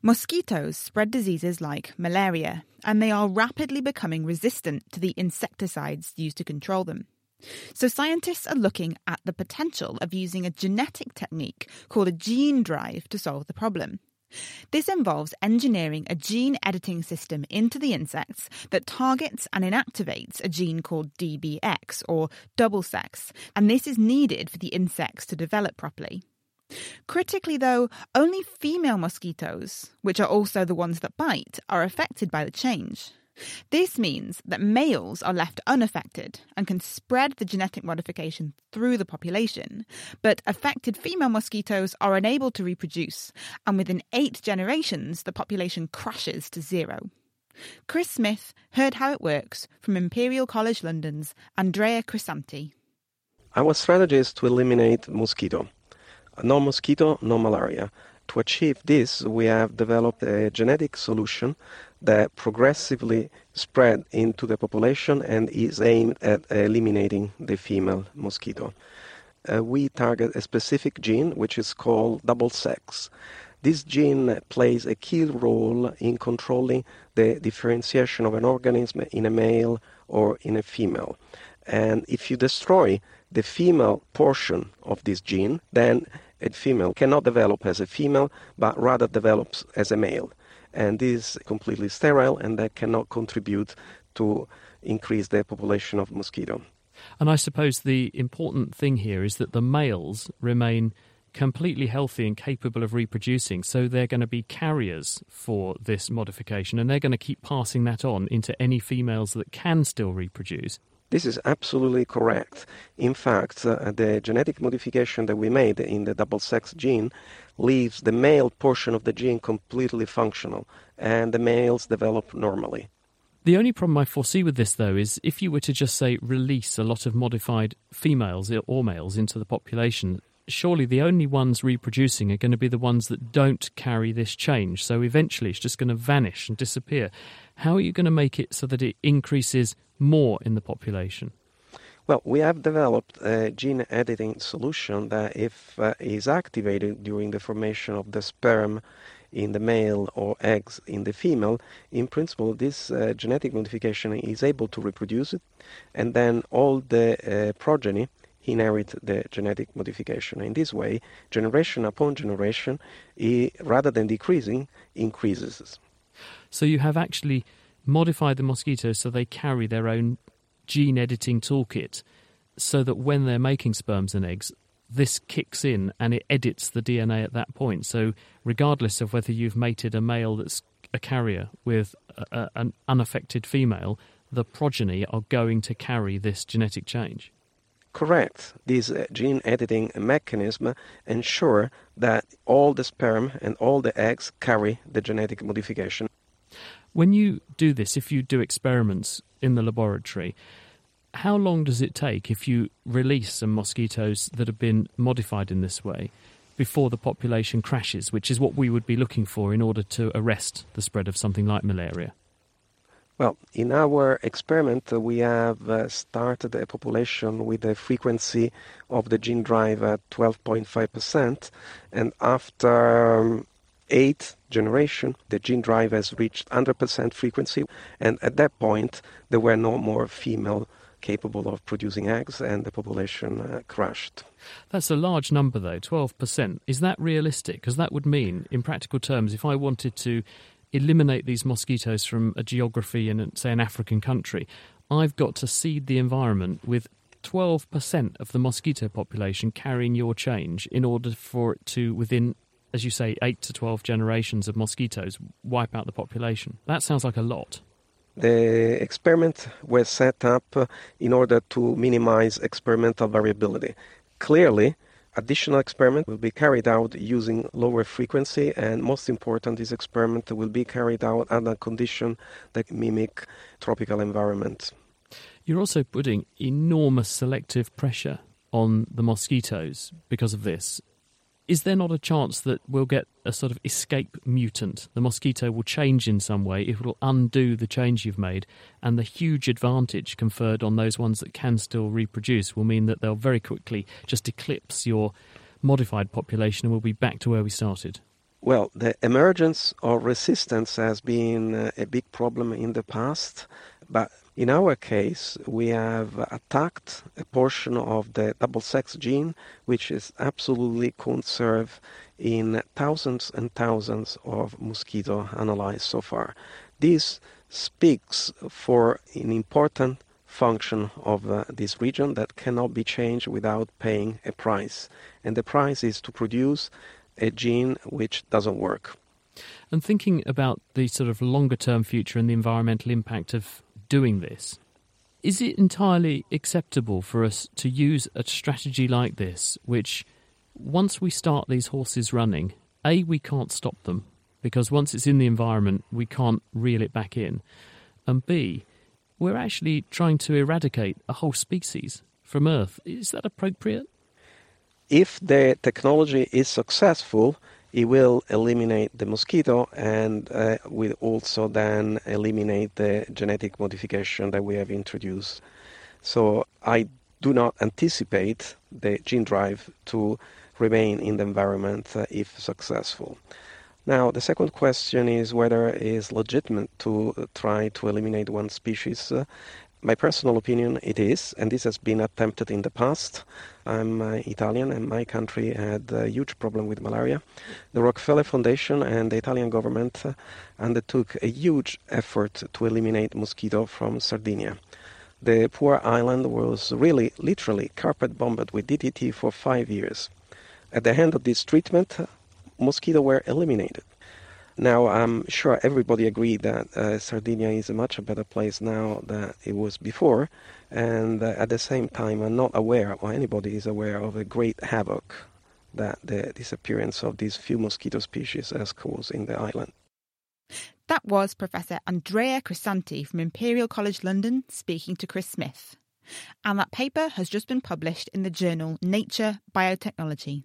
Mosquitoes spread diseases like malaria, and they are rapidly becoming resistant to the insecticides used to control them. So, scientists are looking at the potential of using a genetic technique called a gene drive to solve the problem. This involves engineering a gene editing system into the insects that targets and inactivates a gene called DSX or double sex, and this is needed for the insects to develop properly. Critically, though, only female mosquitoes, which are also the ones that bite, are affected by the change. This means that males are left unaffected and can spread the genetic modification through the population, but affected female mosquitoes are unable to reproduce, and within eight generations, the population crashes to zero. Chris Smith heard how it works from Imperial College London's Andrea Crisanti. Our strategy is to eliminate mosquito. No mosquito, no malaria. To achieve this, we have developed a genetic solution that progressively spread into the population and is aimed at eliminating the female mosquito. Uh, we target a specific gene which is called double sex. This gene plays a key role in controlling the differentiation of an organism in a male or in a female. And if you destroy the female portion of this gene, then a female cannot develop as a female, but rather develops as a male and this is completely sterile and that cannot contribute to increase the population of mosquito. And I suppose the important thing here is that the males remain completely healthy and capable of reproducing, so they're going to be carriers for this modification and they're going to keep passing that on into any females that can still reproduce. This is absolutely correct. In fact, uh, the genetic modification that we made in the double sex gene leaves the male portion of the gene completely functional, and the males develop normally. The only problem I foresee with this, though, is if you were to just say release a lot of modified females or males into the population, surely the only ones reproducing are going to be the ones that don't carry this change. So eventually it's just going to vanish and disappear. How are you going to make it so that it increases more in the population? Well, we have developed a gene editing solution that, if uh, is activated during the formation of the sperm in the male or eggs in the female, in principle, this uh, genetic modification is able to reproduce it, and then all the uh, progeny inherit the genetic modification. In this way, generation upon generation, it, rather than decreasing, increases. So you have actually modify the mosquitoes so they carry their own gene editing toolkit so that when they're making sperms and eggs, this kicks in and it edits the DNA at that point. So, regardless of whether you've mated a male that's a carrier with a, an unaffected female, the progeny are going to carry this genetic change. Correct. This uh, gene editing mechanism ensure that all the sperm and all the eggs carry the genetic modification. When you do this, if you do experiments in the laboratory, how long does it take if you release some mosquitoes that have been modified in this way before the population crashes, which is what we would be looking for in order to arrest the spread of something like malaria? Well, in our experiment, uh, we have uh, started a population with a frequency of the gene drive at 12.5%, and after um, eighth generation, the gene drive has reached 100% frequency, and at that point, there were no more female capable of producing eggs, and the population uh, crashed. That's a large number, though, 12%. Is that realistic? Because that would mean, in practical terms, if I wanted to eliminate these mosquitoes from a geography in, say, an African country, I've got to seed the environment with 12% of the mosquito population carrying your change in order for it to, within as you say, 8 to 12 generations of mosquitoes wipe out the population. That sounds like a lot. The experiment was set up in order to minimize experimental variability. Clearly, additional experiment will be carried out using lower frequency and most important this experiment will be carried out under conditions that mimic tropical environment. You're also putting enormous selective pressure on the mosquitoes because of this is there not a chance that we'll get a sort of escape mutant? The mosquito will change in some way, it will undo the change you've made, and the huge advantage conferred on those ones that can still reproduce will mean that they'll very quickly just eclipse your modified population and we'll be back to where we started. Well, the emergence of resistance has been uh, a big problem in the past, but in our case, we have attacked a portion of the double sex gene, which is absolutely conserved in thousands and thousands of mosquito analyzed so far. This speaks for an important function of uh, this region that cannot be changed without paying a price. And the price is to produce a gene which doesn't work. And thinking about the sort of longer term future and the environmental impact of doing this, is it entirely acceptable for us to use a strategy like this, which once we start these horses running, A, we can't stop them because once it's in the environment, we can't reel it back in. And B, we're actually trying to eradicate a whole species from Earth. Is that appropriate? If the technology is successful, it will eliminate the mosquito and uh, will also then eliminate the genetic modification that we have introduced. So I do not anticipate the gene drive to remain in the environment uh, if successful. Now, the second question is whether it is legitimate to try to eliminate one species. Uh, my personal opinion, it is, and this has been attempted in the past. I'm uh, Italian, and my country had a huge problem with malaria. The Rockefeller Foundation and the Italian government uh, undertook a huge effort to eliminate mosquito from Sardinia. The poor island was really, literally, carpet bombed with DDT for five years. At the end of this treatment, mosquito were eliminated. Now, I'm sure everybody agreed that uh, Sardinia is a much better place now than it was before, and uh, at the same time, I'm not aware, or anybody is aware, of the great havoc that the disappearance of these few mosquito species has caused in the island. That was Professor Andrea Crisanti from Imperial College London speaking to Chris Smith. And that paper has just been published in the journal Nature Biotechnology.